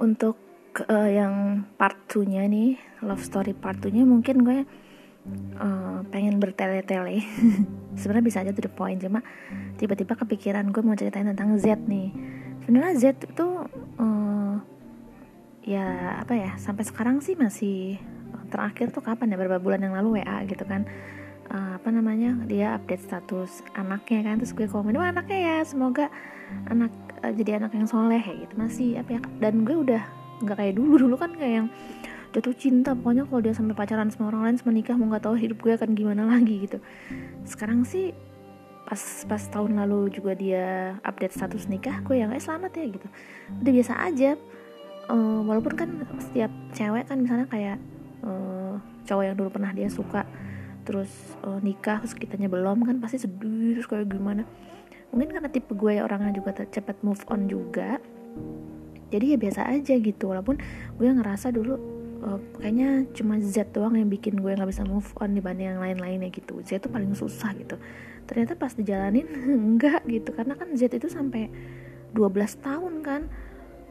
untuk uh, yang part 2 nya nih love story part 2 nya mungkin gue uh, pengen bertele-tele. Sebenarnya bisa aja to the point cuma tiba-tiba kepikiran gue mau ceritain tentang Z nih. Sebenarnya Z itu uh, ya apa ya sampai sekarang sih masih terakhir tuh kapan ya beberapa bulan yang lalu WA gitu kan. Uh, apa namanya dia update status anaknya kan terus gue komen wah anaknya ya semoga anak jadi anak yang soleh ya gitu. Masih apa ya dan gue udah nggak kayak dulu. Dulu kan kayak yang jatuh cinta. Pokoknya kalau dia sampai pacaran sama orang lain menikah mau nggak tahu hidup gue akan gimana lagi gitu. Sekarang sih pas pas tahun lalu juga dia update status nikah gue yang eh selamat ya gitu. Udah biasa aja. Uh, walaupun kan setiap cewek kan misalnya kayak uh, cowok yang dulu pernah dia suka terus uh, nikah terus kitanya belum kan pasti sedih terus kayak gimana mungkin karena tipe gue orangnya juga cepat move on juga. Jadi ya biasa aja gitu walaupun gue ngerasa dulu uh, kayaknya cuma Z doang yang bikin gue nggak bisa move on dibanding yang lain-lainnya gitu. Z itu paling susah gitu. Ternyata pas dijalanin enggak gitu karena kan Z itu sampai 12 tahun kan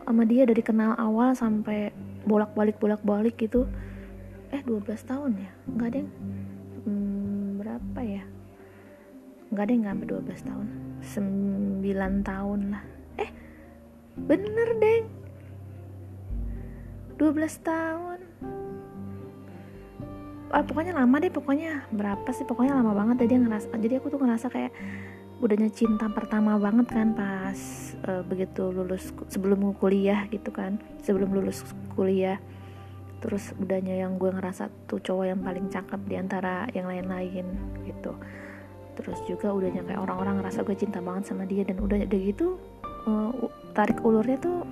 sama dia dari kenal awal sampai bolak-balik bolak-balik gitu. Eh 12 tahun ya? Enggak deh hmm, berapa ya enggak deh nggak sampai 12 tahun. 9 tahun lah. Bener deng 12 tahun. Ah, pokoknya lama deh pokoknya. Berapa sih? Pokoknya lama banget jadi ngerasa jadi aku tuh ngerasa kayak udahnya cinta pertama banget kan pas uh, begitu lulus sebelum kuliah gitu kan. Sebelum lulus kuliah. Terus udahnya yang gue ngerasa tuh cowok yang paling cakep di antara yang lain-lain gitu terus juga udahnya kayak orang-orang ngerasa gue cinta banget sama dia dan udah udah gitu uh, tarik ulurnya tuh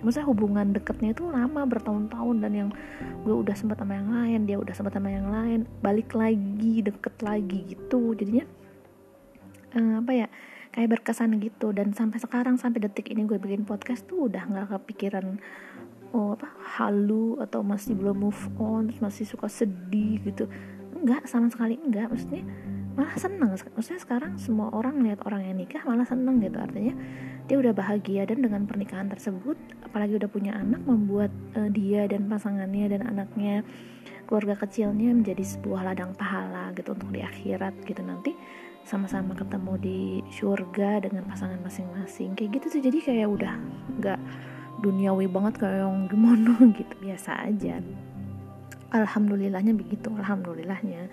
maksudnya hubungan deketnya itu lama bertahun-tahun dan yang gue udah sempat sama yang lain dia udah sempat sama yang lain balik lagi deket lagi gitu. Jadinya uh, apa ya kayak berkesan gitu. Dan sampai sekarang sampai detik ini gue bikin podcast tuh udah nggak kepikiran oh apa halu atau masih belum move on terus masih suka sedih gitu. Enggak sama sekali enggak maksudnya malah seneng. Maksudnya sekarang semua orang lihat orang yang nikah malah seneng gitu. Artinya dia udah bahagia dan dengan pernikahan tersebut apalagi udah punya anak membuat uh, dia dan pasangannya dan anaknya keluarga kecilnya menjadi sebuah ladang pahala gitu untuk di akhirat gitu. Nanti sama-sama ketemu di surga dengan pasangan masing-masing. Kayak gitu tuh jadi kayak udah nggak duniawi banget kayak yang gimana gitu. Biasa aja. Alhamdulillahnya begitu. Alhamdulillahnya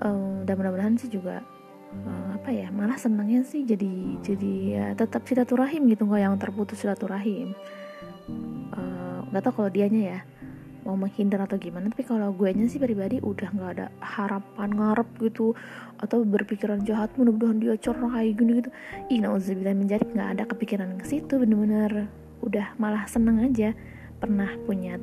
uh, dan mudah-mudahan sih juga uh, apa ya malah senangnya sih jadi jadi ya tetap silaturahim gitu nggak yang terputus silaturahim. Eh, nggak uh, tau kalau dianya ya mau menghindar atau gimana tapi kalau gue nya sih pribadi udah nggak ada harapan ngarep gitu atau berpikiran jahat mudah-mudahan dia cerai gini gitu. Ih nauzubillah menjadi nggak ada kepikiran ke situ bener-bener udah malah seneng aja pernah punya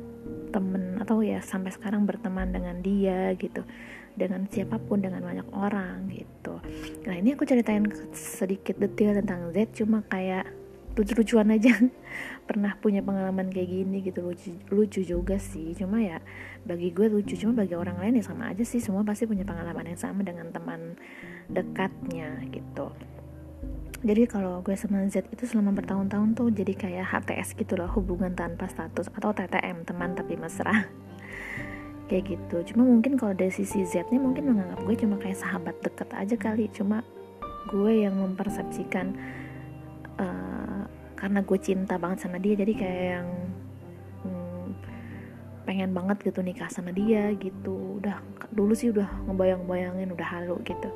temen atau ya sampai sekarang berteman dengan dia gitu dengan siapa pun dengan banyak orang gitu. Nah ini aku ceritain sedikit detail tentang Z cuma kayak lucu-lucuan aja. Pernah punya pengalaman kayak gini gitu lucu lucu juga sih. Cuma ya bagi gue lucu cuma bagi orang lain ya sama aja sih. Semua pasti punya pengalaman yang sama dengan teman dekatnya gitu. Jadi kalau gue sama Z itu selama bertahun-tahun tuh jadi kayak HTS gitu loh hubungan tanpa status atau TTM teman tapi mesra kayak gitu. Cuma mungkin kalau dari sisi Z nya mungkin menganggap gue cuma kayak sahabat deket aja kali. Cuma gue yang mempersepsikan uh, karena gue cinta banget sama dia jadi kayak yang hmm, pengen banget gitu nikah sama dia gitu. Udah dulu sih udah ngebayang-bayangin udah halu gitu.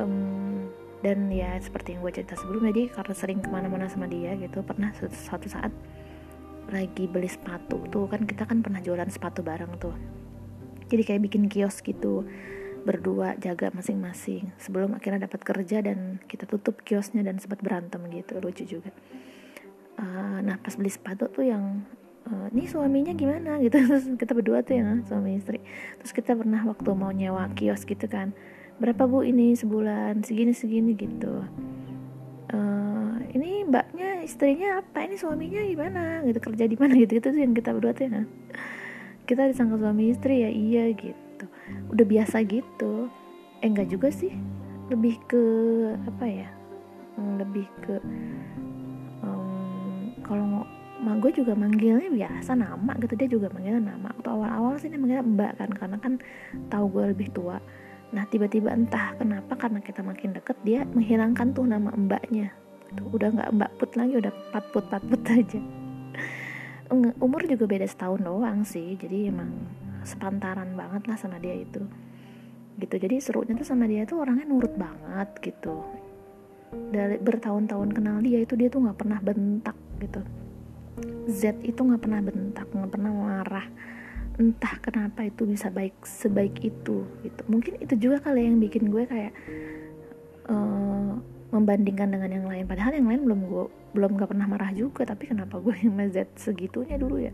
Um, dan ya seperti yang gue cerita sebelumnya jadi karena sering ke mana-mana sama dia gitu pernah suatu saat lagi beli sepatu tuh kan kita kan pernah jualan sepatu bareng tuh. Jadi kayak bikin kios gitu berdua jaga masing-masing sebelum akhirnya dapat kerja dan kita tutup kiosnya dan sempat berantem gitu lucu juga. Uh, nah pas beli sepatu tuh yang uh, suaminya gimana? Gitu terus kita berdua tuh ya suami istri. Terus kita pernah waktu mau nyewa kios gitu kan berapa bu ini sebulan? Segini segini gitu. Uh, ini mbaknya istrinya apa? Ini suaminya gimana? Gitu kerja di mana? Gitu itu sih yang kita berdua tuh ya kita disangka suami istri ya? Iya gitu. Udah biasa gitu. Eh enggak juga sih. Lebih ke apa ya hmm, lebih ke um, kalau mak gue juga manggilnya biasa nama gitu. Dia juga manggilnya nama. Waktu awal-awal sih dia manggilnya mbak kan karena kan tahu gue lebih tua. Nah tiba-tiba entah kenapa karena kita makin deket dia menghilangkan tuh nama mbaknya tuh udah nggak mbak put lagi udah pat put pat put aja. Umur juga beda setahun doang sih jadi emang sepantaran banget lah sama dia itu. Gitu jadi serunya tuh sama dia tuh orangnya nurut banget gitu. Dari bertahun-tahun kenal dia itu dia tuh nggak pernah bentak gitu. Z itu nggak pernah bentak nggak pernah marah. Entah kenapa itu bisa baik sebaik itu gitu. Mungkin itu juga kali yang bikin gue kayak uh, membandingkan dengan yang lain. Padahal yang lain belum gue belum gak pernah marah juga. Tapi kenapa gue yang Z segitunya dulu ya?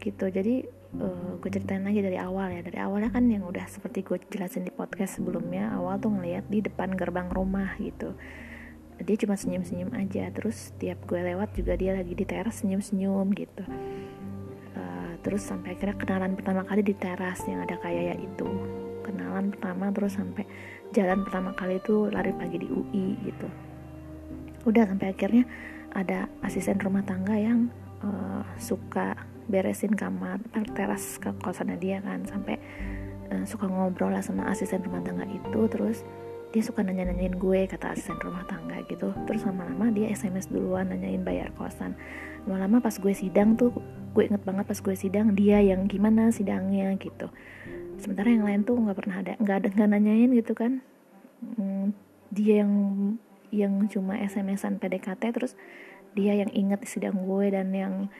Gitu. Jadi uh, gue ceritain lagi dari awal ya. Dari awalnya kan yang udah seperti gue jelasin di podcast sebelumnya awal tuh ngeliat di depan gerbang rumah gitu. Dia cuma senyum-senyum aja. Terus tiap gue lewat juga dia lagi di teras senyum-senyum gitu. Uh, terus sampai akhirnya kenalan pertama kali di teras yang ada kayak ya itu kenalan pertama terus sampai jalan pertama kali itu lari pagi di UI gitu. Udah sampai akhirnya ada asisten rumah tangga yang uh, suka beresin kamar teras ke kosannya dia kan sampai uh, suka ngobrol lah sama asisten rumah tangga itu terus dia suka nanya-nanyain gue kata asisten rumah tangga gitu. Terus lama-lama dia SMS duluan nanyain bayar kosan. Lama-lama pas gue sidang tuh gue inget banget pas gue sidang dia yang gimana sidangnya gitu sementara yang lain tuh nggak pernah ada nggak ada nggak nanyain gitu kan. Hmm, dia yang yang cuma SMS-an PDKT terus dia yang inget sidang gue dan yang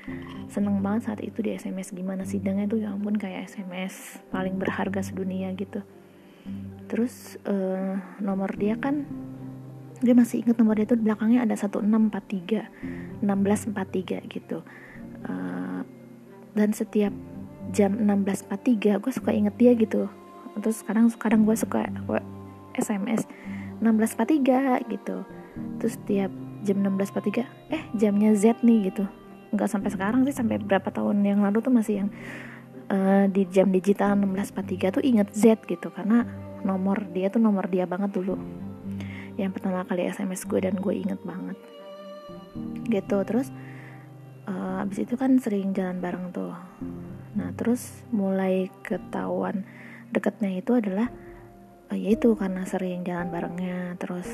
seneng banget saat itu di SMS gimana sidangnya tuh ya ampun kayak SMS paling berharga sedunia gitu. Terus uh, nomor dia kan dia masih inget nomor dia tuh belakangnya ada 1643 1643 gitu. Uh, dan setiap jam 1643 gue suka inget dia gitu. Terus sekarang sekarang gue suka SMS 1643 gitu. Terus setiap jam 16.43 eh jamnya Z nih gitu. Nggak sampai sekarang sih sampai berapa tahun yang lalu tuh masih yang uh, di jam digital 16.43 tuh inget Z gitu. Karena nomor dia tuh nomor dia banget dulu. Yang pertama kali SMS gue dan gue inget banget. Gitu terus uh, abis itu kan sering jalan bareng tuh nah terus mulai ketahuan deketnya itu adalah uh, yaitu karena sering jalan barengnya terus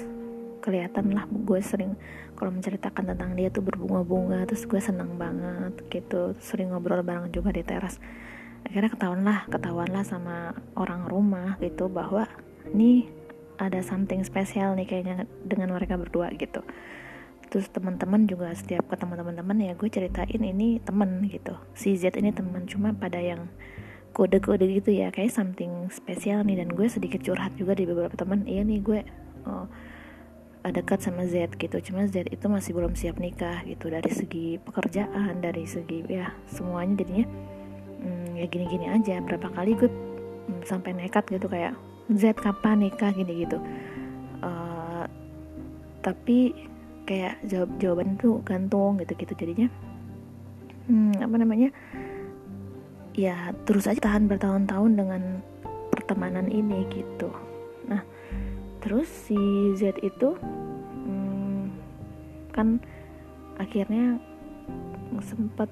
kelihatan lah gue sering kalau menceritakan tentang dia tuh berbunga-bunga terus gue senang banget gitu sering ngobrol bareng juga di teras. Akhirnya ketahuan lah ketahuan lah sama orang rumah gitu bahwa ini ada something spesial nih kayaknya dengan mereka berdua gitu terus teman-teman juga setiap ketemu teman-teman ya gue ceritain ini temen gitu. Si Z ini teman cuma pada yang kode-kode gitu ya kayak something spesial nih. Dan gue sedikit curhat juga di beberapa teman iya nih gue oh, dekat sama Z gitu. Cuma Z itu masih belum siap nikah gitu dari segi pekerjaan dari segi ya semuanya jadinya hmm, ya gini-gini aja. Berapa kali gue hmm, sampai nekat gitu kayak Z kapan nikah? gini gitu uh, tapi kayak jawab jawaban itu gantung gitu gitu jadinya. Hmm, apa namanya? Ya terus aja tahan bertahun-tahun dengan pertemanan ini gitu. Nah terus si Z itu hmm, kan akhirnya sempat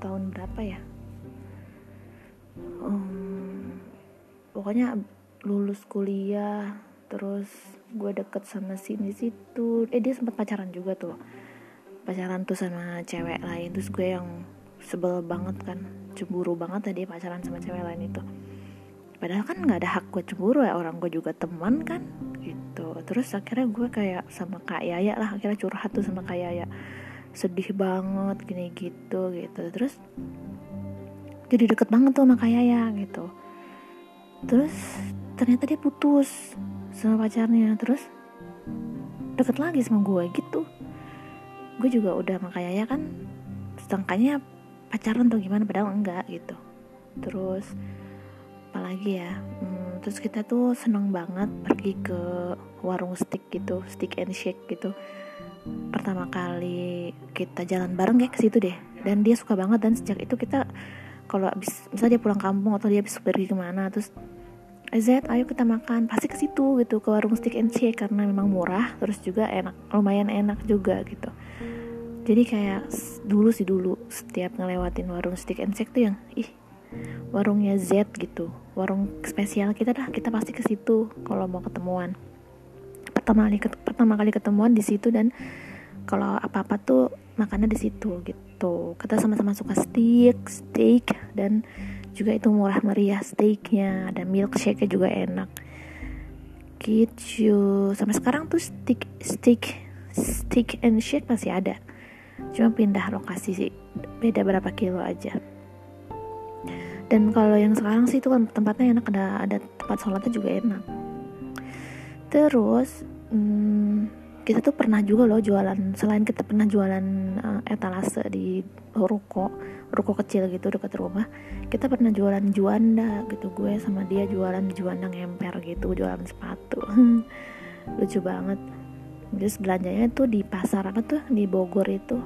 tahun berapa ya? Um, pokoknya lulus kuliah terus gue deket sama sini situ. Eh dia sempat pacaran juga tuh. Pacaran tuh sama cewek lain. Terus gue yang sebel banget kan. Cemburu banget tadi pacaran sama cewek lain itu. Padahal kan nggak ada hak gue cemburu ya. Orang gue juga teman kan. Gitu. Terus akhirnya gue kayak sama kak Yaya lah. Akhirnya curhat tuh sama kak Yaya. Sedih banget gini gitu gitu. Terus jadi deket banget tuh sama kak Yaya gitu. Terus ternyata dia putus sama pacarnya. Terus deket lagi sama gue gitu. Gue juga udah sama kak Yaya kan setengahnya pacaran tuh gimana padahal enggak gitu. Terus apalagi ya hmm, terus kita tuh seneng banget pergi ke warung stick gitu stick and shake gitu. Pertama kali kita jalan bareng kayak ke situ deh. Dan dia suka banget dan sejak itu kita kalau abis misalnya dia pulang kampung atau dia habis pergi ke mana terus Z ayo kita makan. Pasti ke situ gitu ke warung stick and shake karena memang murah terus juga enak lumayan enak juga gitu. Jadi kayak dulu sih dulu setiap ngelewatin warung stick and shake tuh yang ih warungnya Z gitu. Warung spesial kita dah kita pasti ke situ kalau mau ketemuan. Pertama kali pertama kali ketemuan di situ dan kalau apa apa tuh makannya di situ gitu. Kita sama-sama suka steak steak dan juga itu murah meriah steaknya dan milkshake juga enak. Gitu. Sampai sekarang tuh steak steak steak and shake masih ada. Cuma pindah lokasi sih. Beda berapa kilo aja. Dan kalau yang sekarang sih itu kan tempatnya enak ada ada tempat sholatnya juga enak. Terus hmm, kita tuh pernah juga loh jualan selain kita pernah jualan uh, etalase di ruko ruko kecil gitu dekat rumah. Kita pernah jualan juanda gitu gue sama dia jualan juanda ngemper gitu jualan sepatu. Lucu banget. Terus belanjanya tuh di pasar apa tuh? Di Bogor itu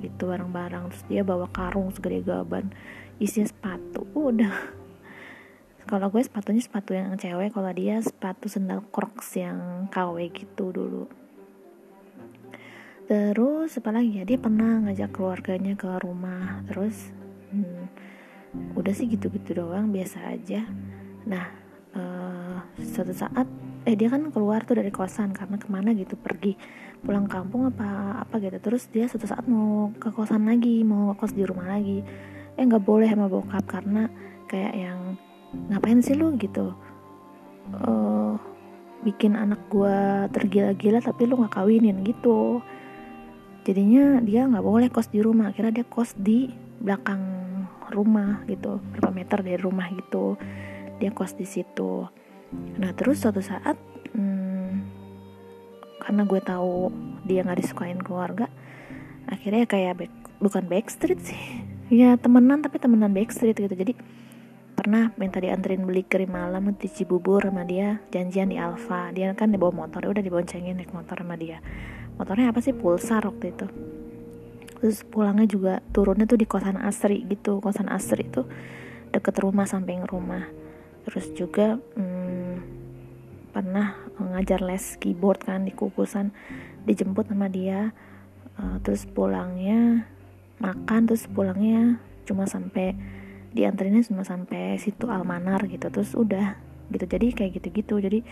gitu barang-barang. Terus dia bawa karung segede gaban isinya sepatu udah. Kalau gue sepatunya sepatu yang cewek kalau dia sepatu sendal crocs yang KW gitu dulu terus apa lagi ya? Dia pernah ngajak keluarganya ke rumah. Terus hmm, udah sih gitu-gitu doang biasa aja. Nah uh, suatu saat eh dia kan keluar tuh dari kosan karena ke mana gitu pergi pulang kampung apa apa gitu. Terus dia suatu saat mau ke kosan lagi mau kos di rumah lagi. Eh nggak boleh sama bokap karena kayak yang ngapain sih lu? gitu. Uh, bikin anak gua tergila-gila tapi lu nggak kawinin gitu jadinya dia nggak boleh kos di rumah. Akhirnya dia kos di belakang rumah gitu berapa meter dari rumah gitu. Dia kos di situ. Nah terus suatu saat hmm, karena gue tahu dia nggak disukain keluarga akhirnya kayak back, bukan backstreet sih. Ya temenan tapi temenan backstreet gitu. Jadi pernah minta dianterin beli krim malam di Cibubur sama dia. Janjian di Alfa. Dia kan dibawa motor udah diboncengin naik motor sama dia motornya apa sih? Pulsar waktu itu. Terus pulangnya juga turunnya tuh di kosan Asri gitu. Kosan Asri itu deket rumah samping rumah. Terus juga hmm, pernah ngajar les keyboard kan di kukusan. Dijemput sama dia. Uh, terus pulangnya makan terus pulangnya cuma sampai dianterinnya cuma sampai situ Almanar gitu. Terus udah gitu. Jadi kayak gitu-gitu. Jadi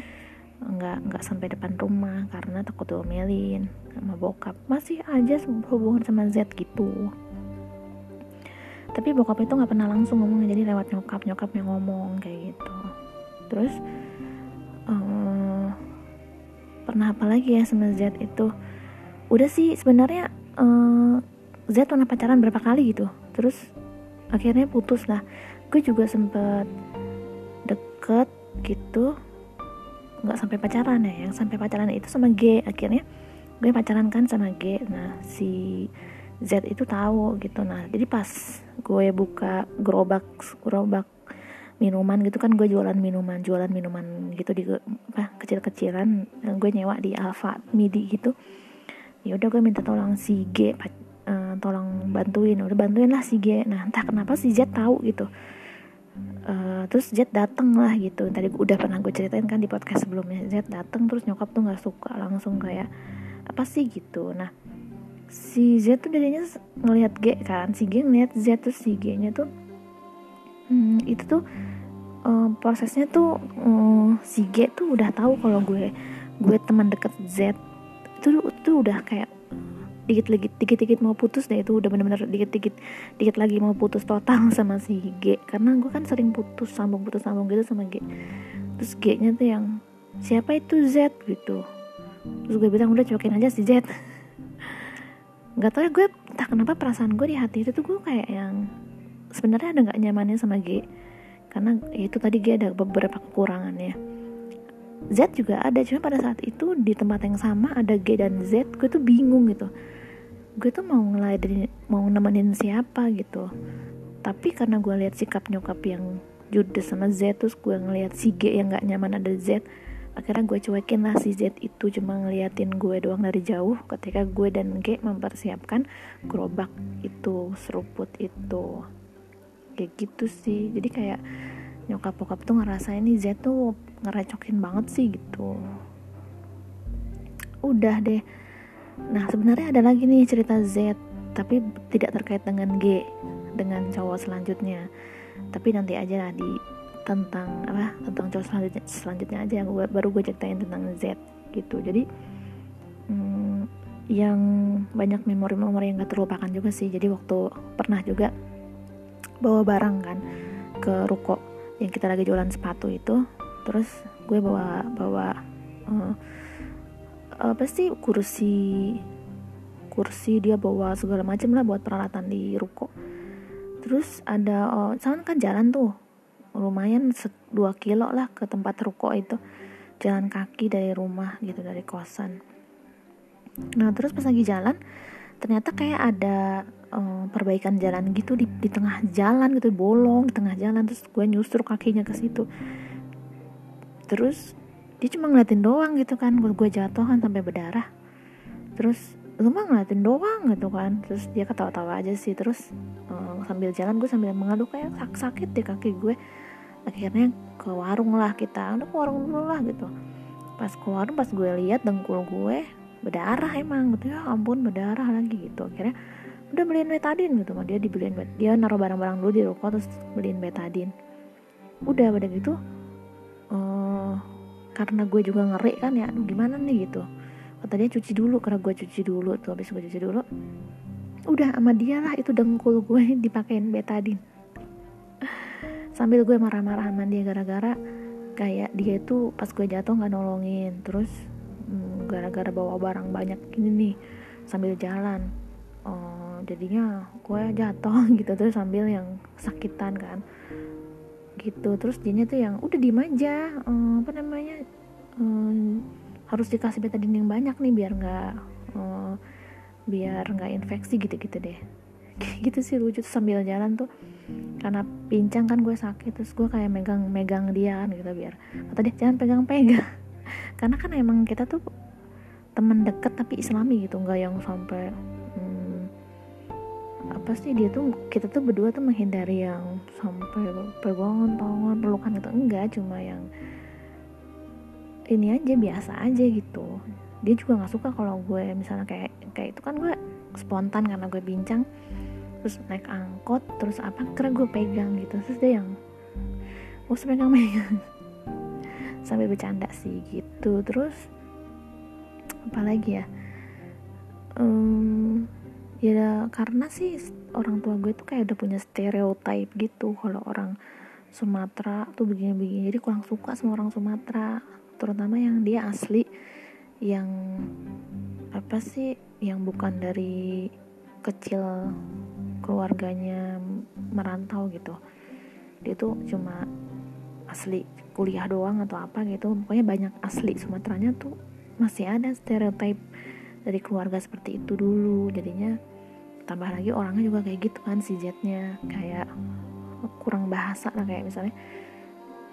nggak nggak sampai depan rumah karena takut diomelin sama bokap. Masih aja hubungan sama Z gitu. Tapi bokap itu nggak pernah langsung ngomong jadi lewat nyokap nyokap yang ngomong kayak gitu. Terus uh, pernah apa lagi ya sama Z itu? Udah sih sebenarnya uh, Z pernah pacaran berapa kali gitu. Terus akhirnya putus lah. Gue juga sempet deket gitu nggak sampai pacaran ya yang sampai pacaran itu sama G akhirnya gue pacaran kan sama G. Nah si Z itu tahu gitu. Nah jadi pas gue buka gerobak gerobak minuman gitu kan gue jualan minuman jualan minuman gitu di apa kecil-kecilan gue nyewa di Alfa Midi gitu. Ya udah gue minta tolong si G uh, tolong bantuin. Udah bantuin lah si G. Nah entah kenapa si Z tahu gitu uh, terus Z dateng lah gitu. Tadi udah pernah gue ceritain kan di podcast sebelumnya. Z dateng terus nyokap tuh nggak suka. Langsung kayak apa sih? gitu. Nah si Z tuh jadinya ngelihat G kan. Si G ngelihat Z terus si G nya tuh hmm, itu tuh um, prosesnya tuh um, si G tuh udah tahu kalau gue gue teman deket Z itu tuh udah kayak dikit lagi dikit dikit mau putus deh itu udah bener-bener dikit dikit lagi mau putus total sama si G. Karena gue kan sering putus sambung putus sambung gitu sama G. Terus G nya tuh yang siapa itu Z? gitu. Terus gue bilang udah cobain aja si Z. Nggak tau ya gue tak kenapa perasaan gue di hati itu tuh gue kayak yang sebenarnya ada nggak nyamannya sama G? Karena ya itu tadi G ada beberapa kekurangannya. Z juga ada cuma pada saat itu di tempat yang sama ada G dan Z gue tuh bingung gitu gue tuh mau ngeladenin mau nemenin siapa gitu. Tapi karena gue lihat sikap nyokap yang judes sama Z terus gue ngeliat si G yang nggak nyaman ada Z akhirnya gue cuekin lah si Z itu cuma ngeliatin gue doang dari jauh. Ketika gue dan G mempersiapkan gerobak itu seruput itu. Kayak gitu sih. Jadi kayak nyokap bokap tuh ngerasa ini Z tuh ngerecokin banget sih gitu. Udah deh nah sebenarnya ada lagi nih cerita Z tapi tidak terkait dengan G dengan cowok selanjutnya. Tapi nanti aja lah di tentang apa tentang cowok selanjutnya selanjutnya aja yang gue, baru gue ceritain tentang Z gitu. Jadi hmm, yang banyak memori-memori yang gak terlupakan juga sih. Jadi waktu pernah juga bawa barang kan ke ruko yang kita lagi jualan sepatu itu terus gue bawa bawa uh, apa sih kursi kursi dia bawa segala macam lah buat peralatan di ruko. Terus ada oh, sana kan jalan tuh lumayan 2 kilo lah ke tempat ruko itu. Jalan kaki dari rumah gitu dari kosan. Nah terus pas lagi jalan ternyata kayak ada um, perbaikan jalan gitu di, di tengah jalan gitu bolong di tengah jalan terus gue nyusur kakinya ke situ. Terus dia cuma ngeliatin doang gitu kan gue jatuh kan sampai berdarah. Terus lu mah ngeliatin doang gitu kan. Terus dia ketawa-tawa aja sih. Terus um, sambil jalan gue sambil mengadu kayak sak sakit deh kaki gue. Akhirnya ke warung lah kita. Udah ke warung dulu lah gitu. Pas ke warung pas gue lihat dengkul gue berdarah emang gitu. Ya ampun berdarah lagi gitu. Akhirnya udah beliin betadin gitu. Dia dibeliin bet dia naruh barang-barang dulu di ruko terus beliin betadin udah pada gitu uh, karena gue juga ngeri kan ya aduh gimana nih? gitu. Kata dia cuci dulu karena gue cuci dulu tuh habis gue cuci dulu udah sama dia lah itu dengkul gue dipakein betadin sambil gue marah-marah sama dia gara-gara kayak dia itu pas gue jatuh nggak nolongin. Terus mm, gara-gara bawa barang banyak gini nih sambil jalan. Uh, jadinya gue jatuh gitu terus sambil yang sakitan kan gitu. Terus dia tuh yang udah diem aja. Uh, apa namanya uh, harus dikasih betadine yang banyak nih biar nggak uh, biar nggak infeksi gitu-gitu deh. Gitu sih lucu. Tuh sambil jalan tuh karena pincang kan gue sakit terus gue kayak megang-megang dia kan gitu biar kata dia jangan pegang-pegang karena kan emang kita tuh teman deket tapi islami gitu nggak yang sampai apa sih dia tuh kita tuh berdua tuh menghindari yang sampai pegangan tangan pelukan itu enggak cuma yang ini aja biasa aja gitu. Dia juga nggak suka kalau gue misalnya kayak kayak itu kan gue spontan karena gue bincang terus naik angkot terus apa karena gue pegang gitu. Terus dia yang gue pegang pegang. Sampai bercanda sih gitu. Terus apalagi ya? Um, ya karena sih orang tua gue tuh kayak udah punya stereotype gitu kalau orang Sumatera tuh begini-begini. Jadi kurang suka sama orang Sumatera terutama yang dia asli yang apa sih yang bukan dari kecil keluarganya merantau gitu. Dia tuh cuma asli kuliah doang atau apa gitu. Pokoknya banyak asli Sumateranya tuh masih ada stereotype dari keluarga seperti itu dulu. Jadinya tambah lagi orangnya juga kayak gitu kan si Zetnya kayak kurang bahasa lah kayak misalnya.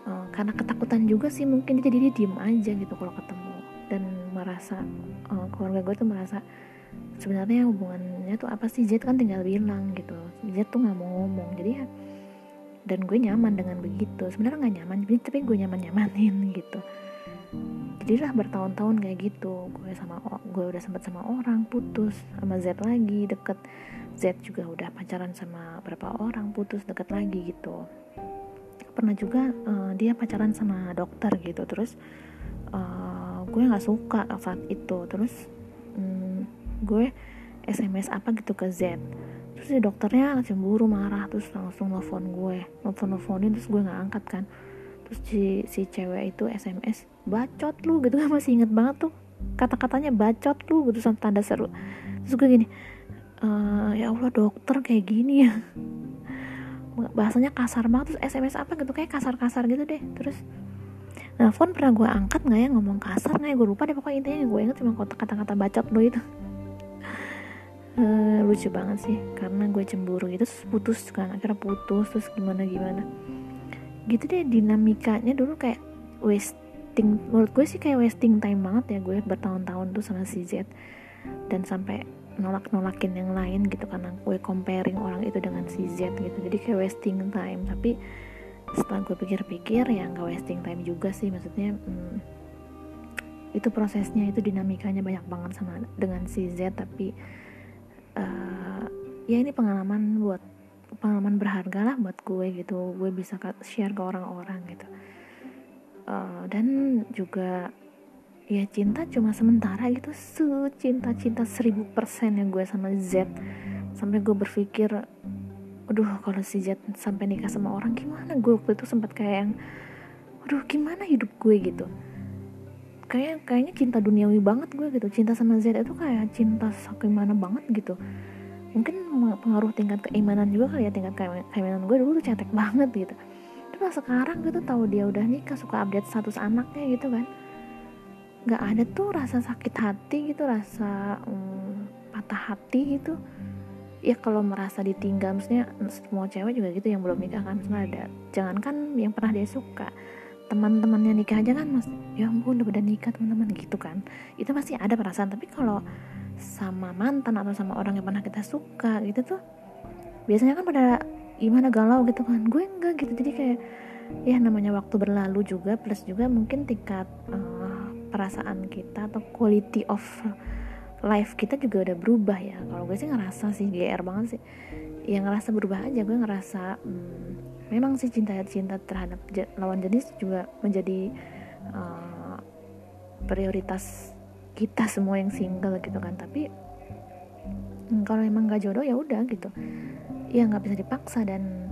Uh, karena ketakutan juga sih mungkin jadi dia diem aja gitu kalau ketemu. Dan merasa uh, keluarga gue tuh merasa sebenarnya hubungannya tuh apa sih? Jet kan tinggal bilang gitu. Jet tuh nggak mau ngomong. Jadi ya dan gue nyaman dengan begitu. Sebenarnya nggak nyaman tapi gue nyaman nyamanin gitu jadilah bertahun-tahun kayak gitu. Gue sama gue udah sempet sama orang putus sama Z lagi deket. Z juga udah pacaran sama berapa orang putus deket lagi gitu. Pernah juga uh, dia pacaran sama dokter gitu. Terus uh, gue nggak suka saat itu. Terus um, gue SMS apa gitu ke Z. Terus si dokternya cemburu marah. Terus langsung nelfon gue. Nelfon nelfonin terus gue nggak angkat kan. Terus si si cewek itu SMS bacot lu gitu kan masih inget banget tuh kata-katanya bacot lu gitu sama tanda seru. Terus gue gini e, ya Allah dokter kayak gini ya. Bahasanya kasar banget terus SMS apa gitu kayak kasar-kasar gitu deh. Terus nelfon pernah gue angkat nggak ya ngomong kasar nggak ya gue lupa deh pokoknya intinya gue inget cuma kata-kata bacot lu itu. Uh, lucu banget sih karena gue cemburu gitu terus putus kan akhirnya putus terus gimana gimana gitu deh dinamikanya dulu kayak wasting menurut gue sih kayak wasting time banget ya gue bertahun-tahun tuh sama si Z. Dan sampai nolak-nolakin yang lain gitu karena gue comparing orang itu dengan si Z gitu. Jadi kayak wasting time. Tapi setelah gue pikir-pikir ya nggak wasting time juga sih. Maksudnya hmm, itu prosesnya itu dinamikanya banyak banget sama dengan si Z. Tapi uh, ya ini pengalaman buat pengalaman berharga lah buat gue gitu. Gue bisa share ke orang-orang gitu uh, dan juga ya cinta cuma sementara gitu. Su cinta cinta seribu persen yang gue sama Z. Sampai gue berpikir aduh kalau si Z sampai nikah sama orang gimana? Gue waktu itu sempat kayak yang aduh gimana hidup gue? Gitu. Kayak kayaknya cinta duniawi banget gue gitu. Cinta sama Z itu kayak cinta gimana banget gitu. Mungkin pengaruh tingkat keimanan juga kali ya. Tingkat keimanan gue dulu tuh cetek banget gitu terus sekarang gitu tahu dia udah nikah suka update status anaknya gitu kan. Nggak ada tuh rasa sakit hati gitu rasa um, patah hati gitu. Ya kalau merasa ditinggal maksudnya semua cewek juga gitu yang belum nikah kan. Maksudnya ada jangankan yang pernah dia suka. Teman-temannya nikah aja kan mas. Ya ampun udah nikah teman-teman gitu kan. Itu pasti ada perasaan. Tapi kalau sama mantan atau sama orang yang pernah kita suka gitu tuh biasanya kan pada gimana galau? gitu kan. Gue enggak gitu. Jadi kayak ya namanya waktu berlalu juga plus juga mungkin tingkat uh, perasaan kita atau quality of life kita juga udah berubah ya. Kalau gue sih ngerasa sih GR banget sih. Ya ngerasa berubah aja. Gue ngerasa hmm, memang sih cinta cinta terhadap lawan jenis juga menjadi uh, prioritas kita semua yang single gitu kan. Tapi kalau emang gak jodoh ya udah gitu. Ya nggak bisa dipaksa dan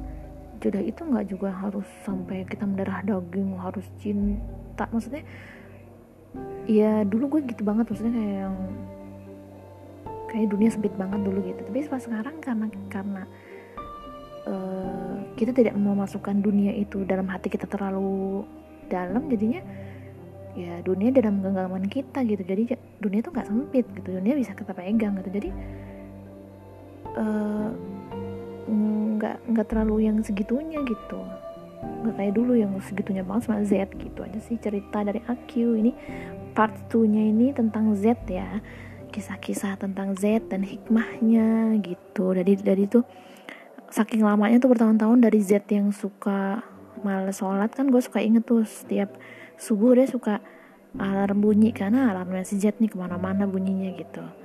jodoh itu nggak juga harus sampai kita mendarah daging harus cinta. Maksudnya ya dulu gue gitu banget maksudnya kayak yang kayak dunia sempit banget dulu gitu. Tapi pas sekarang karena karena uh, kita tidak mau masukkan dunia itu dalam hati kita terlalu dalam jadinya ya dunia dalam genggaman kita gitu. Jadi dunia tuh nggak sempit gitu. Dunia bisa kita pegang gitu. Jadi uh, nggak nggak terlalu yang segitunya gitu. Nggak kayak dulu yang segitunya banget sama Z gitu aja sih cerita dari aku ini part 2 nya ini tentang Z ya. Kisah-kisah tentang Z dan hikmahnya gitu. Dari dari itu saking lamanya tuh bertahun-tahun dari Z yang suka malas sholat kan gue suka inget tuh setiap subuh dia suka alarm bunyi karena alarmnya si Z nih ke mana-mana bunyinya gitu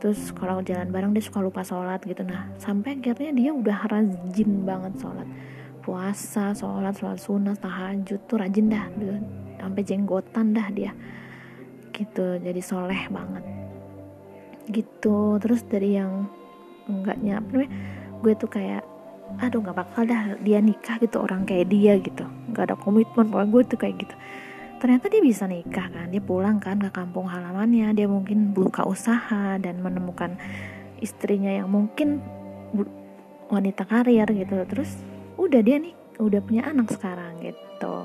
terus kalau jalan bareng dia suka lupa sholat gitu. Nah sampai akhirnya dia udah rajin banget sholat. Puasa sholat sholat sunnah tahajud tuh rajin dah sampai jenggotan dah dia. Gitu jadi soleh banget. Gitu terus dari yang enggaknya apa namanya gue tuh kayak aduh nggak bakal dah dia nikah gitu orang kayak dia gitu. Nggak ada komitmen pokoknya gue tuh kayak gitu ternyata dia bisa nikah kan dia pulang kan ke kampung halamannya dia mungkin buka usaha dan menemukan istrinya yang mungkin wanita karir gitu. Terus udah dia nih udah punya anak sekarang gitu.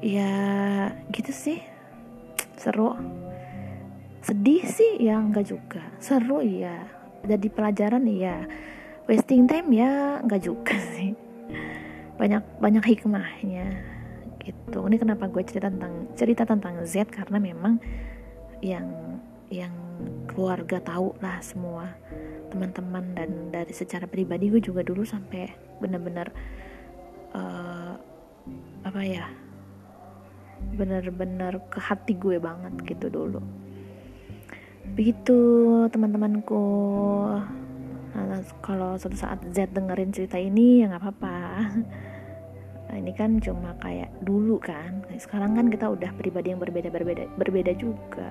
Ya gitu sih. Seru. Sedih sih ya enggak juga. Seru iya. Jadi pelajaran iya. Wasting time ya enggak juga sih. Banyak banyak hikmahnya gitu ini kenapa gue cerita tentang cerita tentang Z karena memang yang yang keluarga tahu lah semua. Teman-teman dan dari secara pribadi gue juga dulu sampai bener-bener uh, apa ya bener-bener ke hati gue banget gitu dulu. Begitu teman-temanku. Nah, kalau suatu saat Z dengerin cerita ini ya nggak apa-apa nah, ini kan cuma kayak dulu kan. Sekarang kan kita udah pribadi yang berbeda berbeda berbeda juga